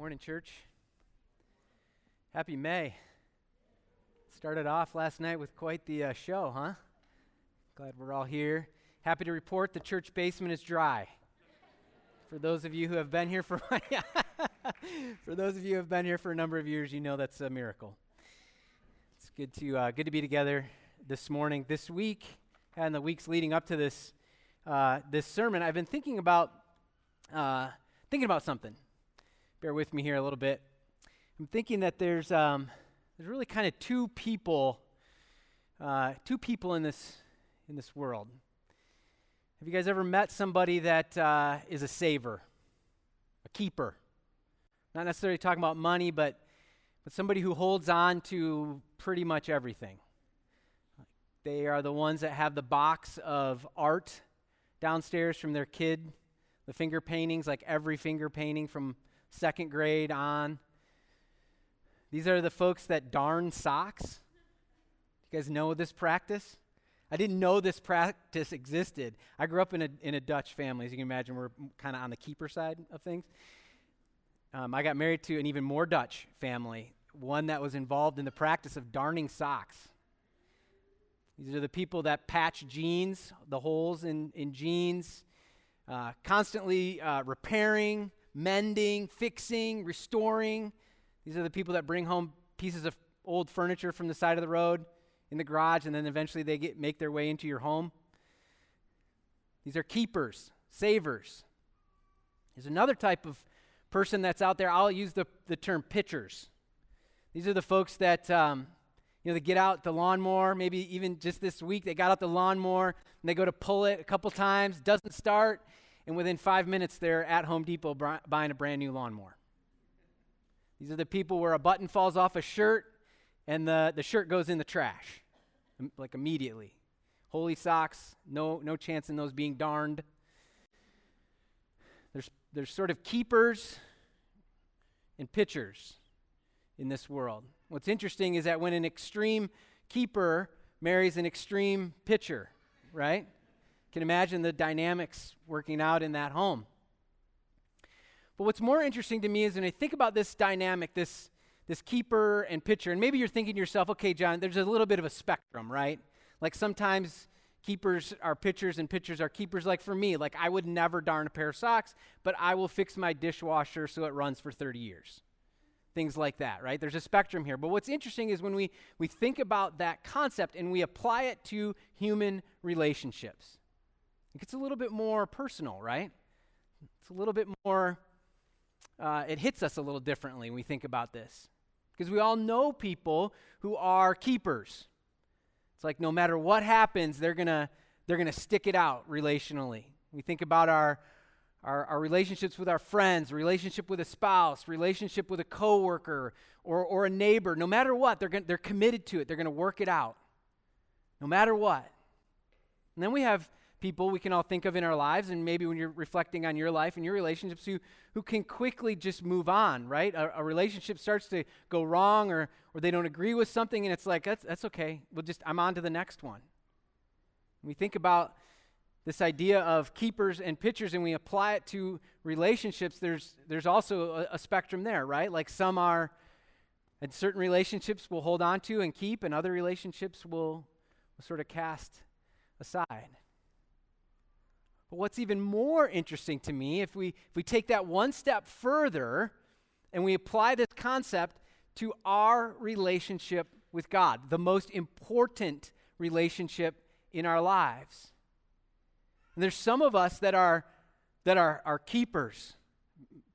Morning, church. Happy May. Started off last night with quite the uh, show, huh? Glad we're all here. Happy to report the church basement is dry. For those of you who have been here for for those of you who have been here for a number of years, you know that's a miracle. It's good to uh, good to be together this morning, this week, and the weeks leading up to this uh, this sermon. I've been thinking about uh, thinking about something bear with me here a little bit. I'm thinking that there's um, there's really kind of two people, uh, two people in this in this world. Have you guys ever met somebody that uh, is a saver, a keeper? Not necessarily talking about money, but but somebody who holds on to pretty much everything. They are the ones that have the box of art downstairs from their kid, the finger paintings, like every finger painting from second grade on. These are the folks that darn socks. You guys know this practice? I didn't know this practice existed. I grew up in a, in a Dutch family. As you can imagine, we're kind of on the keeper side of things. Um, I got married to an even more Dutch family, one that was involved in the practice of darning socks. These are the people that patch jeans, the holes in, in jeans, uh, constantly uh, repairing, mending, fixing, restoring. These are the people that bring home pieces of old furniture from the side of the road in the garage, and then eventually they get, make their way into your home. These are keepers, savers. There's another type of person that's out there. I'll use the, the term pitchers. These are the folks that, um, you know, they get out the lawnmower, maybe even just this week, they got out the lawnmower and they go to pull it a couple times, doesn't start, and within five minutes, they're at Home Depot buying a brand new lawnmower. These are the people where a button falls off a shirt and the, the shirt goes in the trash, like immediately. Holy socks, no, no chance in those being darned. There's, there's sort of keepers and pitchers in this world. What's interesting is that when an extreme keeper marries an extreme pitcher, right? Can imagine the dynamics working out in that home. But what's more interesting to me is when I think about this dynamic, this, this keeper and pitcher, and maybe you're thinking to yourself, okay, John, there's a little bit of a spectrum, right? Like sometimes keepers are pitchers and pitchers are keepers. Like for me, like I would never darn a pair of socks, but I will fix my dishwasher so it runs for 30 years. Things like that, right? There's a spectrum here. But what's interesting is when we, we think about that concept and we apply it to human relationships. It gets a little bit more personal, right? It's a little bit more, uh, it hits us a little differently when we think about this. Because we all know people who are keepers. It's like no matter what happens, they're going to they're going to stick it out relationally. We think about our, our, our, relationships with our friends, relationship with a spouse, relationship with a coworker or, or a neighbor. No matter what, they're, gonna, they're committed to it. They're going to work it out. No matter what. And then we have people we can all think of in our lives, and maybe when you're reflecting on your life and your relationships, who, who can quickly just move on, right? A, a, relationship starts to go wrong or, or they don't agree with something, and it's like, that's, that's okay. We'll just, I'm on to the next one. we think about this idea of keepers and pitchers and we apply it to relationships, there's, there's also a, a spectrum there, right? Like some are, and certain relationships we'll hold on to and keep, and other relationships will, will sort of cast aside. But what's even more interesting to me, if we, if we take that one step further and we apply this concept to our relationship with God, the most important relationship in our lives. And there's some of us that are that are, are keepers.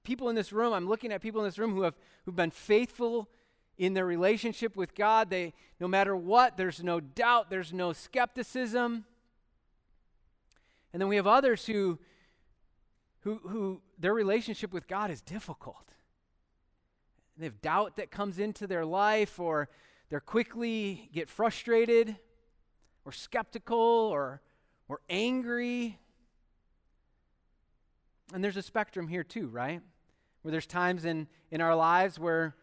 People in this room, I'm looking at people in this room who have who've been faithful in their relationship with God. They no matter what, there's no doubt, there's no skepticism. And then we have others who, who, who their relationship with God is difficult. They have doubt that comes into their life, or they're quickly get frustrated, or skeptical, or, or angry. And there's a spectrum here too, right? Where there's times in, in our lives where,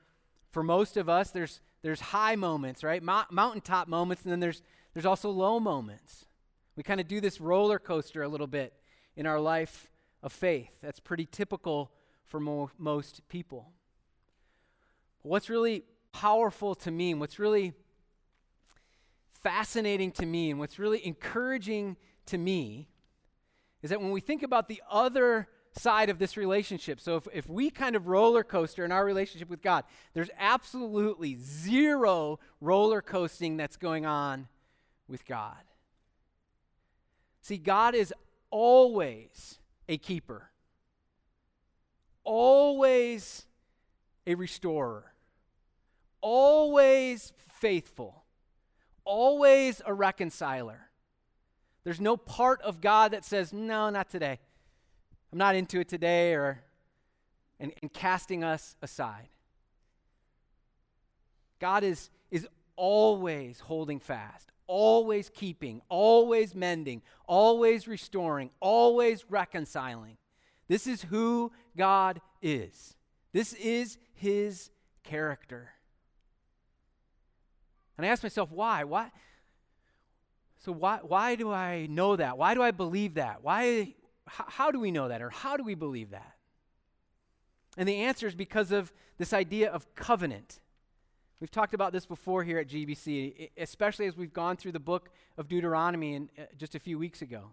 for most of us, there's, there's high moments, right? Mo- mountaintop moments, and then there's, there's also low moments. We kind of do this roller coaster a little bit in our life of faith. That's pretty typical for mo- most people. What's really powerful to me and what's really fascinating to me and what's really encouraging to me is that when we think about the other side of this relationship, so if, if we kind of roller coaster in our relationship with God, there's absolutely zero roller coasting that's going on with God. See, God is always a keeper, always a restorer, always faithful, always a reconciler. There's no part of God that says, no, not today. I'm not into it today, or and, and casting us aside. God is, is always holding fast, always keeping, always mending, always restoring, always reconciling. This is who God is. This is his character. And I ask myself, why? Why? So why, why do I know that? Why do I believe that? Why, h- how do we know that? Or how do we believe that? And the answer is because of this idea of covenant. We've talked about this before here at GBC, especially as we've gone through the book of Deuteronomy in, uh, just a few weeks ago.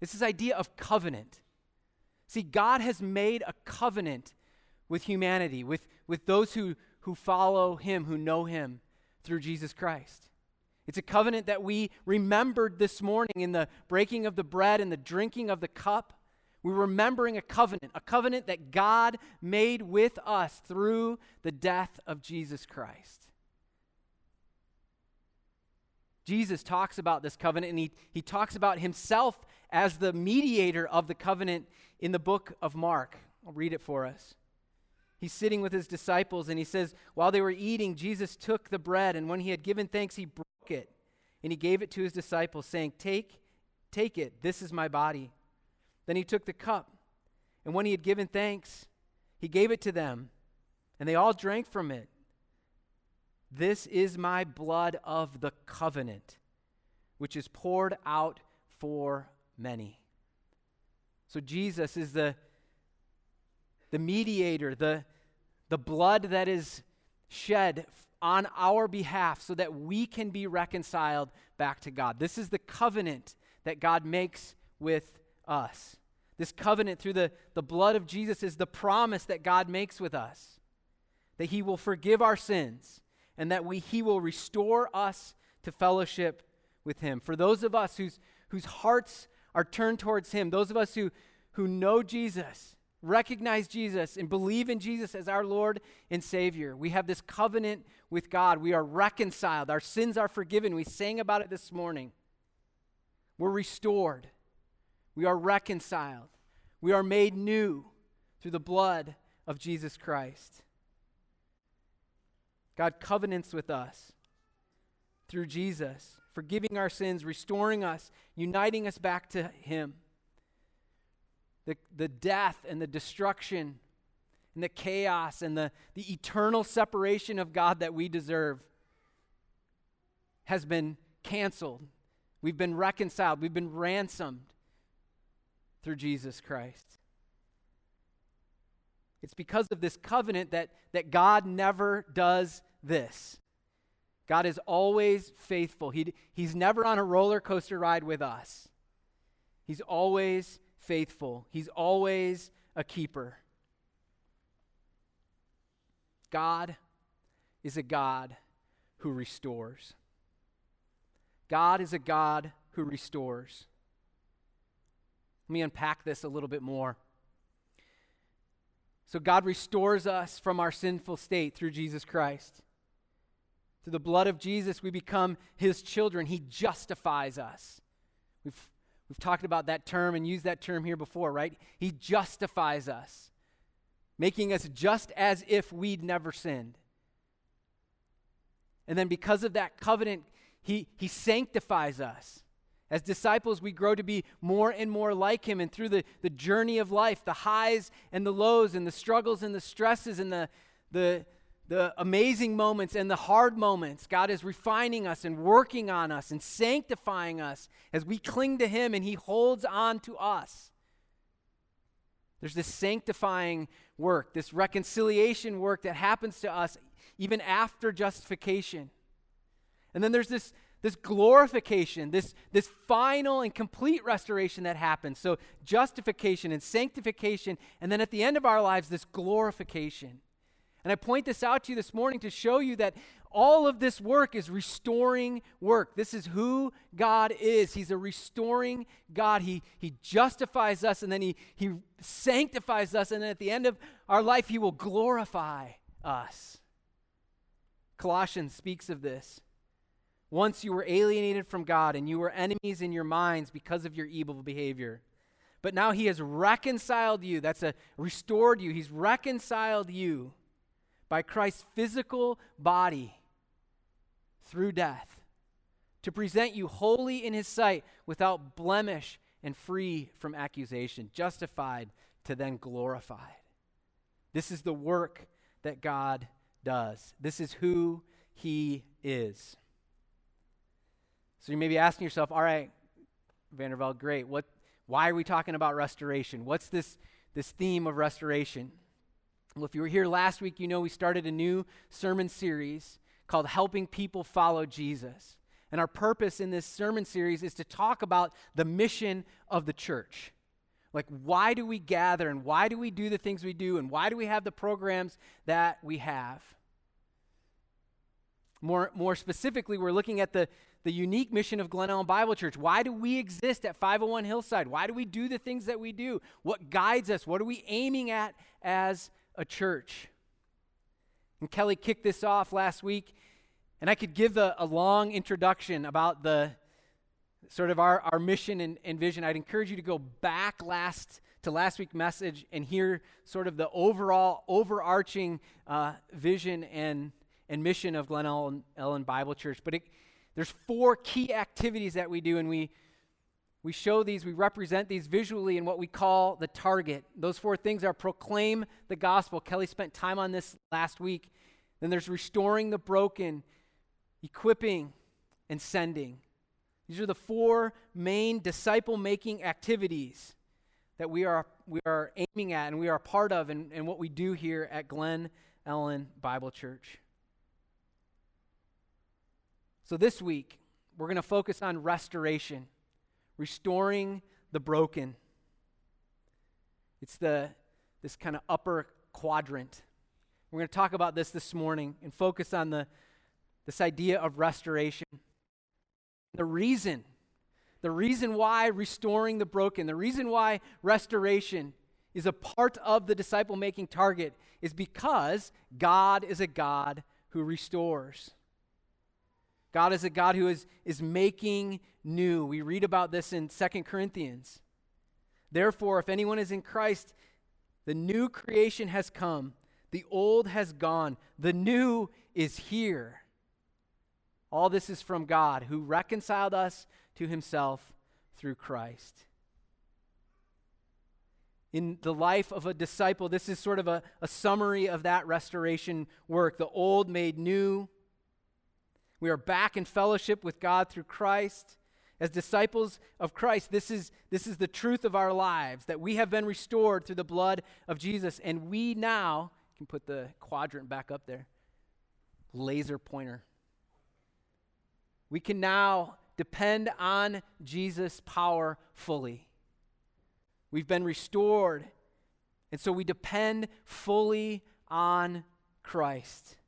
It's this idea of covenant. See, God has made a covenant with humanity, with, with those who, who follow Him, who know Him through Jesus Christ. It's a covenant that we remembered this morning in the breaking of the bread and the drinking of the cup. We're remembering a covenant, a covenant that God made with us through the death of Jesus Christ. Jesus talks about this covenant and he, he talks about himself as the mediator of the covenant in the book of Mark. I'll read it for us. He's sitting with his disciples and he says, While they were eating, Jesus took the bread and when he had given thanks, he broke it and he gave it to his disciples, saying, Take, take it, this is my body. Then he took the cup and when he had given thanks, he gave it to them and they all drank from it. This is my blood of the covenant, which is poured out for many. So Jesus is the the mediator, the, the blood that is shed on our behalf so that we can be reconciled back to God. This is the covenant that God makes with us. This covenant through the, the blood of Jesus is the promise that God makes with us that He will forgive our sins and that we, He will restore us to fellowship with Him. For those of us whose, whose hearts are turned towards Him, those of us who, who know Jesus, recognize Jesus and believe in Jesus as our Lord and Savior. We have this covenant with God. We are reconciled. Our sins are forgiven. We sang about it this morning. We're restored. We are reconciled. We are made new through the blood of Jesus Christ. God covenants with us through Jesus, forgiving our sins, restoring us, uniting us back to Him the, the death and the destruction and the chaos and the, the eternal separation of God that we deserve has been canceled. We've been reconciled. We've been ransomed through Jesus Christ. It's because of this covenant that, that God never does this. God is always faithful. He, he's never on a roller coaster ride with us. He's always faithful, He's always a keeper. God is a God who restores. God is a God who restores. Let me unpack this a little bit more. So, God restores us from our sinful state through Jesus Christ. Through the blood of Jesus, we become His children. He justifies us. We've We've talked about that term and used that term here before, right? He justifies us, making us just as if we'd never sinned. And then because of that covenant, he, he sanctifies us. As disciples, we grow to be more and more like Him. And through the, the journey of life, the highs and the lows, and the struggles and the stresses, and the, the, the amazing moments and the hard moments, God is refining us and working on us and sanctifying us as we cling to Him and He holds on to us. There's this sanctifying work, this reconciliation work that happens to us even after justification. And then there's this, this glorification, this, this final and complete restoration that happens. So, justification and sanctification, and then at the end of our lives, this glorification. And I point this out to you this morning to show you that all of this work is restoring work. This is who God is. He's a restoring God. He, he justifies us and then he, he sanctifies us, and then at the end of our life, He will glorify us. Colossians speaks of this. Once you were alienated from God and you were enemies in your minds because of your evil behavior. But now He has reconciled you. That's a restored you. He's reconciled you by Christ's physical body through death to present you holy in his sight without blemish and free from accusation, justified to then glorified. This is the work that God does. This is who he is. So you may be asking yourself, all right, Vandervelde, great. What, why are we talking about restoration? What's this, this theme of restoration? Well, if you were here last week, you know we started a new sermon series called Helping People Follow Jesus. And our purpose in this sermon series is to talk about the mission of the church. Like, why do we gather and why do we do the things we do and why do we have the programs that we have? More, more specifically, we're looking at the, the unique mission of Glen Ellyn Bible Church. Why do we exist at 501 Hillside? Why do we do the things that we do? What guides us? What are we aiming at as a church? And Kelly kicked this off last week, and I could give a, a long introduction about the sort of our, our mission and, and vision. I'd encourage you to go back last to last week's message and hear sort of the overall overarching uh, vision and, and mission of Glen Ellyn, Ellyn Bible Church. But it, there's four key activities that we do, and we we show these, we represent these visually in what we call the target. Those four things are proclaim the gospel. Kelly spent time on this last week. Then there's restoring the broken, equipping, and sending. These are the four main disciple making activities that we are, we are aiming at and we are a part of and, in what we do here at Glen Ellyn Bible Church. So this week, we're going to focus on restoration restoring the broken. It's the this kind of upper quadrant. We're going to talk about this this morning and focus on the this idea of restoration. The reason the reason why restoring the broken, the reason why restoration is a part of the disciple making target is because God is a God who restores. God is a God who is, is making new. We read about this in Second Corinthians. Therefore, if anyone is in Christ, the new creation has come, the old has gone, the new is here. All this is from God who reconciled us to himself through Christ. In the life of a disciple, this is sort of a, a summary of that restoration work. The old made new. We are back in fellowship with God through Christ. As disciples of Christ, this is, this is the truth of our lives that we have been restored through the blood of Jesus. And we now can put the quadrant back up there laser pointer. We can now depend on Jesus' power fully. We've been restored. And so we depend fully on Christ.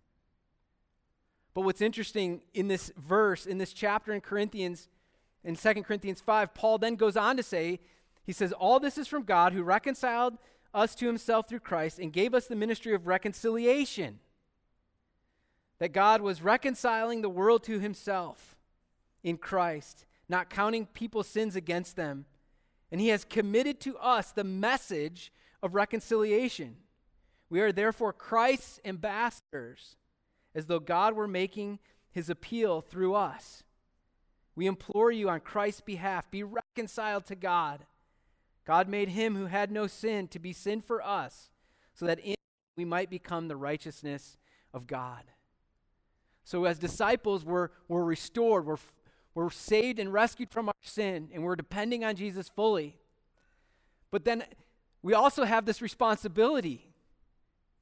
But what's interesting in this verse, in this chapter in Corinthians, in 2 Corinthians 5, Paul then goes on to say, he says, All this is from God who reconciled us to himself through Christ and gave us the ministry of reconciliation. That God was reconciling the world to himself in Christ, not counting people's sins against them. And he has committed to us the message of reconciliation. We are therefore Christ's ambassadors, as though God were making his appeal through us. We implore you on Christ's behalf, be reconciled to God. God made him who had no sin to be sin for us, so that in we might become the righteousness of God. So, as disciples, we're, we're restored, we're, we're saved and rescued from our sin, and we're depending on Jesus fully. But then, we also have this responsibility.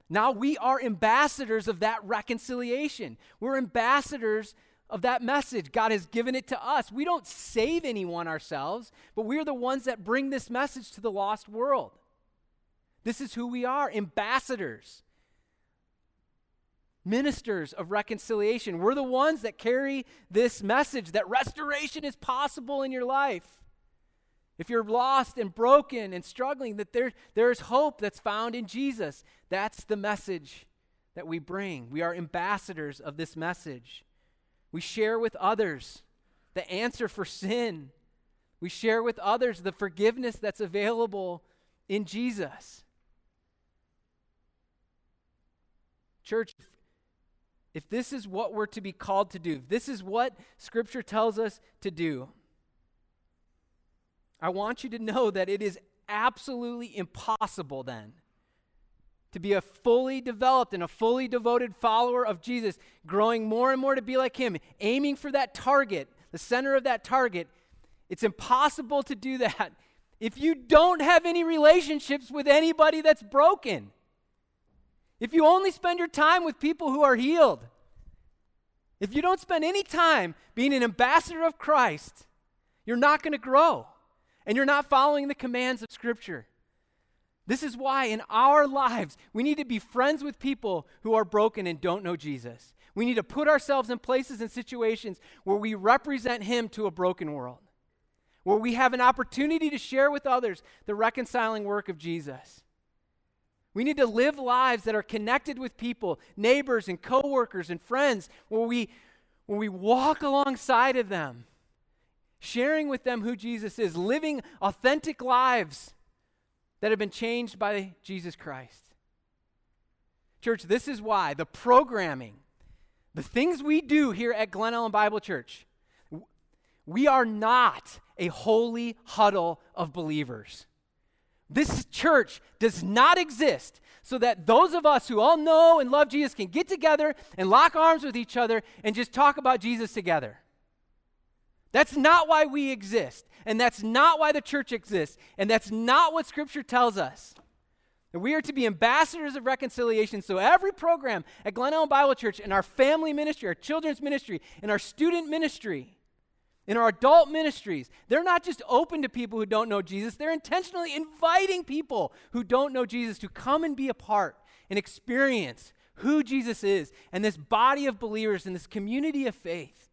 Now we are ambassadors of that reconciliation. We're ambassadors of that message. God has given it to us. We don't save anyone ourselves, but we're the ones that bring this message to the lost world. This is who we are ambassadors, ministers of reconciliation. We're the ones that carry this message that restoration is possible in your life. If you're lost and broken and struggling, that there, there's hope that's found in Jesus. That's the message that we bring. We are ambassadors of this message. We share with others the answer for sin. We share with others the forgiveness that's available in Jesus. Church, if this is what we're to be called to do, this is what Scripture tells us to do, I want you to know that it is absolutely impossible then to be a fully developed and a fully devoted follower of Jesus, growing more and more to be like Him, aiming for that target, the center of that target. It's impossible to do that if you don't have any relationships with anybody that's broken. If you only spend your time with people who are healed. If you don't spend any time being an ambassador of Christ, you're not going to grow and you're not following the commands of Scripture. This is why in our lives we need to be friends with people who are broken and don't know Jesus. We need to put ourselves in places and situations where we represent Him to a broken world, where we have an opportunity to share with others the reconciling work of Jesus. We need to live lives that are connected with people, neighbors and coworkers and friends, where we, where we walk alongside of them sharing with them who Jesus is, living authentic lives that have been changed by Jesus Christ. Church, this is why the programming, the things we do here at Glen Ellyn Bible Church, we are not a holy huddle of believers. This church does not exist so that those of us who all know and love Jesus can get together and lock arms with each other and just talk about Jesus together. That's not why we exist. And that's not why the church exists. And that's not what Scripture tells us. And we are to be ambassadors of reconciliation. So every program at Glen Ellyn Bible Church, in our family ministry, our children's ministry, in our student ministry, in our adult ministries, they're not just open to people who don't know Jesus, they're intentionally inviting people who don't know Jesus to come and be a part and experience who Jesus is and this body of believers and this community of faith.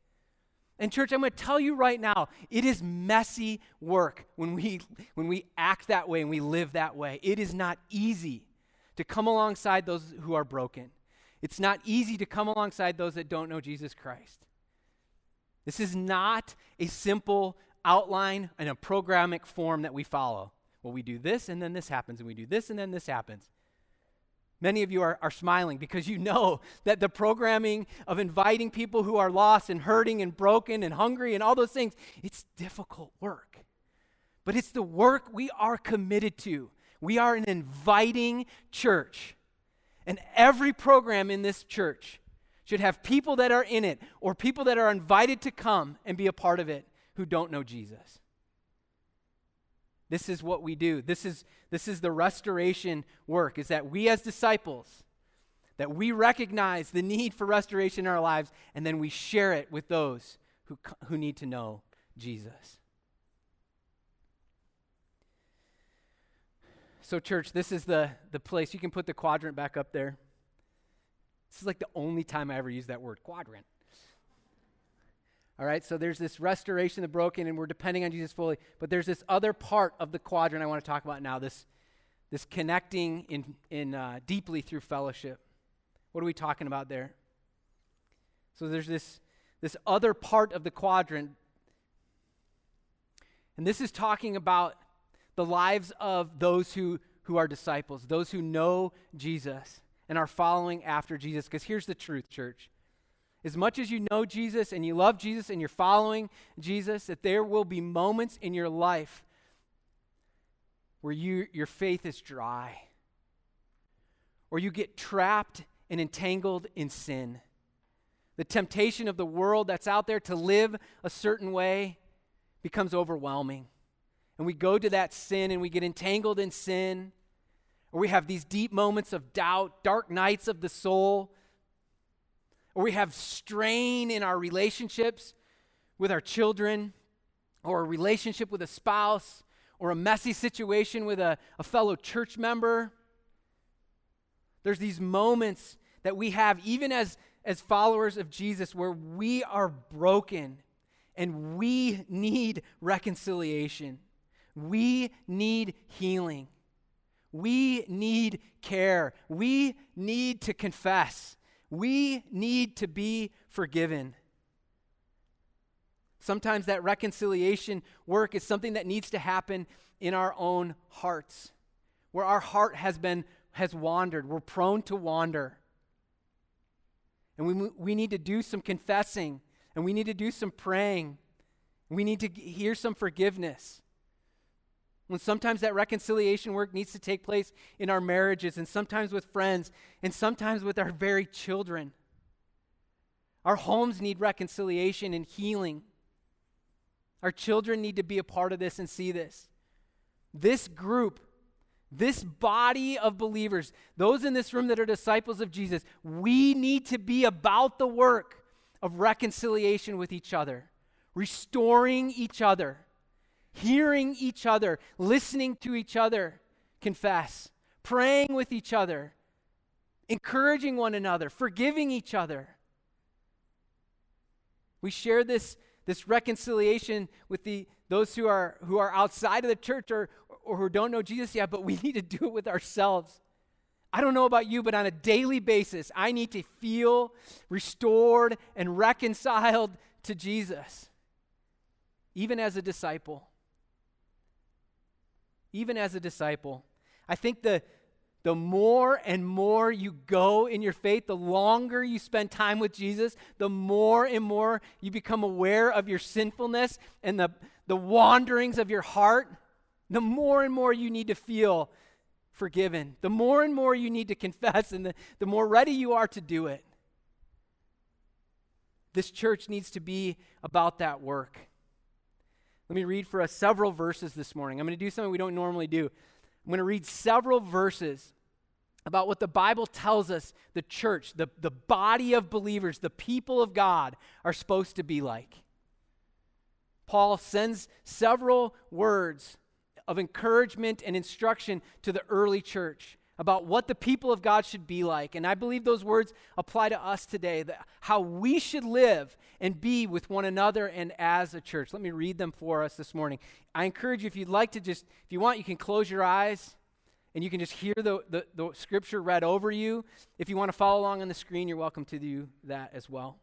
And church, I'm going to tell you right now, it is messy work when we when we act that way and we live that way. It is not easy to come alongside those who are broken. It's not easy to come alongside those that don't know Jesus Christ. This is not a simple outline and a programmatic form that we follow. Well, we do this and then this happens, and we do this and then this happens. Many of you are, are smiling because you know that the programming of inviting people who are lost and hurting and broken and hungry and all those things, it's difficult work. But it's the work we are committed to. We are an inviting church. And every program in this church should have people that are in it or people that are invited to come and be a part of it who don't know Jesus. This is what we do. This is, this is the restoration work, is that we as disciples, that we recognize the need for restoration in our lives, and then we share it with those who, who need to know Jesus. So, church, this is the, the place. You can put the quadrant back up there. This is like the only time I ever use that word, quadrant. All right, so there's this restoration of the broken, and we're depending on Jesus fully. But there's this other part of the quadrant I want to talk about now this, this connecting in, in, uh, deeply through fellowship. What are we talking about there? So there's this, this other part of the quadrant, and this is talking about the lives of those who, who are disciples, those who know Jesus and are following after Jesus. Because here's the truth, church as much as you know Jesus and you love Jesus and you're following Jesus, that there will be moments in your life where you, your faith is dry, or you get trapped and entangled in sin. The temptation of the world that's out there to live a certain way becomes overwhelming. and we go to that sin and we get entangled in sin, or we have these deep moments of doubt, dark nights of the soul, or we have strain in our relationships with our children, or a relationship with a spouse, or a messy situation with a, a fellow church member. There's these moments that we have, even as, as followers of Jesus, where we are broken and we need reconciliation. We need healing. We need care. We need to confess. We need to be forgiven. Sometimes that reconciliation work is something that needs to happen in our own hearts, where our heart has been has wandered. We're prone to wander. And we, we need to do some confessing, and we need to do some praying. We need to hear some forgiveness. When sometimes that reconciliation work needs to take place in our marriages, and sometimes with friends, and sometimes with our very children. Our homes need reconciliation and healing. Our children need to be a part of this and see this. This group, this body of believers, those in this room that are disciples of Jesus, we need to be about the work of reconciliation with each other, restoring each other hearing each other, listening to each other confess, praying with each other, encouraging one another, forgiving each other. We share this, this reconciliation with the, those who are, who are outside of the church or, or who don't know Jesus yet, but we need to do it with ourselves. I don't know about you, but on a daily basis, I need to feel restored and reconciled to Jesus, even as a disciple even as a disciple. I think the, the more and more you go in your faith, the longer you spend time with Jesus, the more and more you become aware of your sinfulness and the, the wanderings of your heart, the more and more you need to feel forgiven, the more and more you need to confess, and the, the more ready you are to do it. This church needs to be about that work. Let me read for us several verses this morning. I'm going to do something we don't normally do. I'm going to read several verses about what the Bible tells us the church, the, the body of believers, the people of God are supposed to be like. Paul sends several words of encouragement and instruction to the early church about what the people of God should be like. And I believe those words apply to us today, that how we should live and be with one another and as a church. Let me read them for us this morning. I encourage you, if you'd like to just, if you want, you can close your eyes and you can just hear the, the, the scripture read over you. If you want to follow along on the screen, you're welcome to do that as well.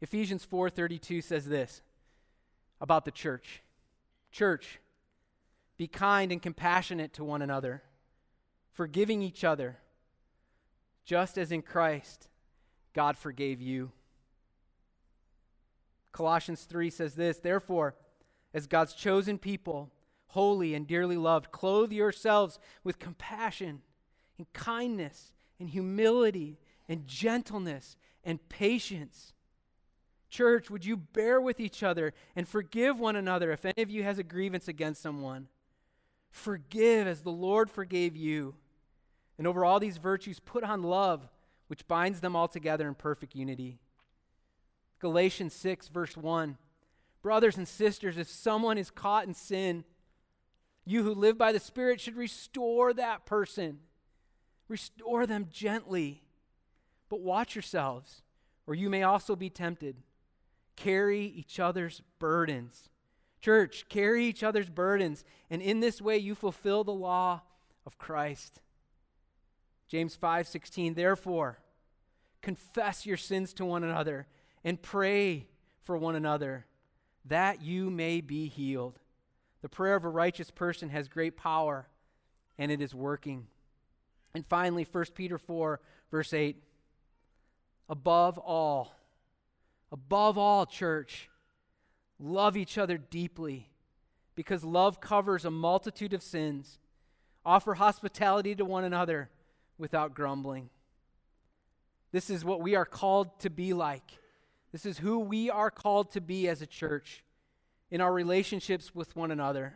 Ephesians 4:32 says this about the church. Church, be kind and compassionate to one another forgiving each other, just as in Christ God forgave you. Colossians 3 says this Therefore, as God's chosen people, holy and dearly loved, clothe yourselves with compassion and kindness and humility and gentleness and patience. Church, would you bear with each other and forgive one another if any of you has a grievance against someone? Forgive as the Lord forgave you. And over all these virtues, put on love, which binds them all together in perfect unity. Galatians 6, verse 1. Brothers and sisters, if someone is caught in sin, you who live by the Spirit should restore that person. Restore them gently. But watch yourselves, or you may also be tempted. Carry each other's burdens. Church, carry each other's burdens, and in this way you fulfill the law of Christ. James 5:16 Therefore confess your sins to one another and pray for one another that you may be healed. The prayer of a righteous person has great power and it is working. And finally 1 Peter 4 verse 8 Above all above all church love each other deeply because love covers a multitude of sins. Offer hospitality to one another without grumbling. This is what we are called to be like. This is who we are called to be as a church. in our relationships with one another.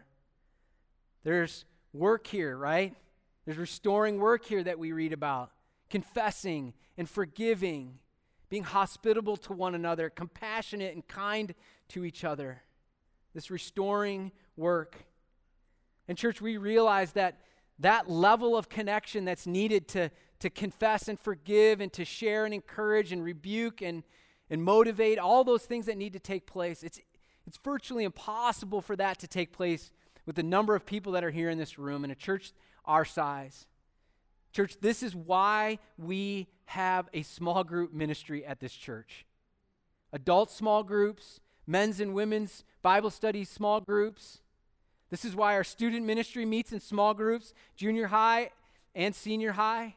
There's work here, right? There's restoring work here that we read about, confessing and forgiving, being hospitable to one another, compassionate and kind to each other. This restoring work. And, church, we realize that that level of connection that's needed to, to confess and forgive and to share and encourage and rebuke and, and motivate, all those things that need to take place, it's, it's virtually impossible for that to take place with the number of people that are here in this room in a church our size. Church, this is why we have a small group ministry at this church. Adult small groups, men's and women's Bible study small groups. This is why our student ministry meets in small groups, junior high and senior high.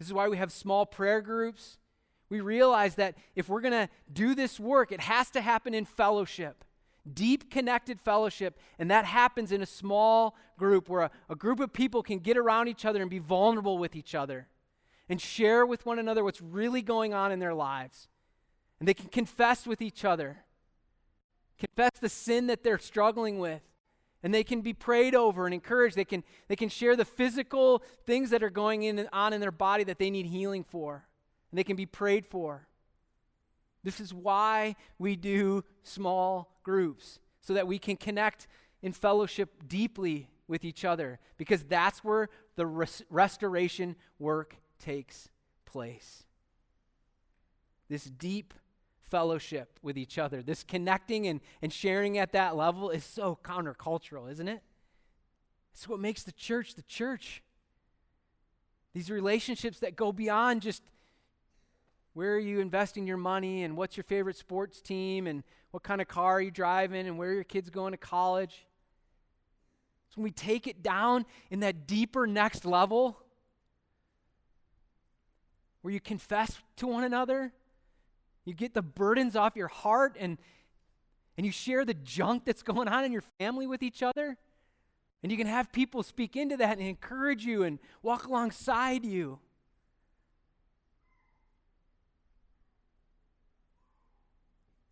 This is why we have small prayer groups. We realize that if we're going to do this work, it has to happen in fellowship, deep connected fellowship. And that happens in a small group where a, a, group of people can get around each other and be vulnerable with each other and share with one another what's really going on in their lives. And they can confess with each other confess the sin that they're struggling with and they can be prayed over and encouraged. They can they can share the physical things that are going in and on in their body that they need healing for and they can be prayed for. This is why we do small groups so that we can connect in fellowship deeply with each other because that's where the res- restoration work takes place. This deep fellowship with each other. This connecting and, and sharing at that level is so countercultural, isn't it? It's what makes the church the church. These relationships that go beyond just where are you investing your money and what's your favorite sports team and what kind of car are you driving and where are your kids going to college. So when we take it down in that deeper next level where you confess to one another you get the burdens off your heart and, and you share the junk that's going on in your family with each other. And you can have people speak into that and encourage you and walk alongside you.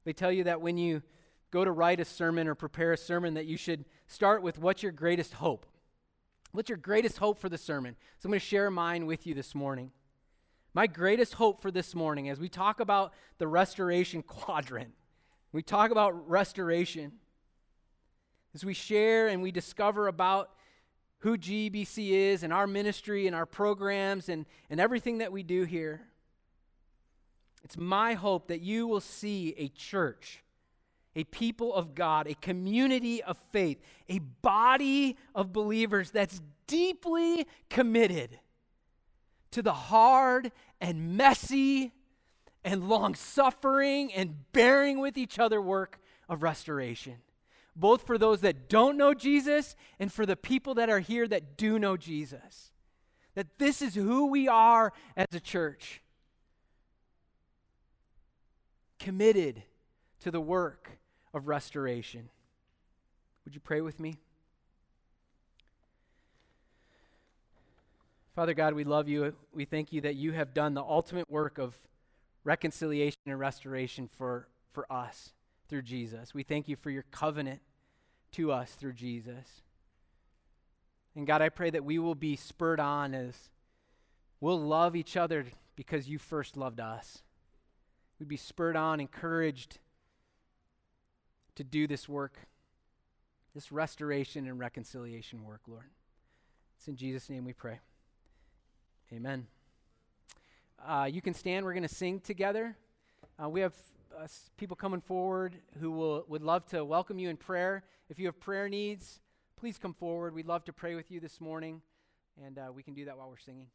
They tell you that when you go to write a sermon or prepare a sermon that you should start with what's your greatest hope? What's your greatest hope for the sermon? So I'm going to share mine with you this morning. My greatest hope for this morning, as we talk about the restoration quadrant, we talk about restoration, as we share and we discover about who GBC is and our ministry and our programs and, and everything that we do here. It's my hope that you will see a church, a people of God, a community of faith, a body of believers that's deeply committed to the hard and messy and long suffering and bearing with each other work of restoration, both for those that don't know Jesus and for the people that are here that do know Jesus. That this is who we are as a church committed to the work of restoration. Would you pray with me? Father God, we love you. We thank you that you have done the ultimate work of reconciliation and restoration for, for us through Jesus. We thank you for your covenant to us through Jesus. And God, I pray that we will be spurred on as we'll love each other because you first loved us. We'd be spurred on, encouraged to do this work, this restoration and reconciliation work, Lord. It's in Jesus' name we pray. Amen. Uh, you can stand. We're going to sing together. Uh, we have uh, people coming forward who will, would love to welcome you in prayer. If you have prayer needs, please come forward. We'd love to pray with you this morning, and uh, we can do that while we're singing.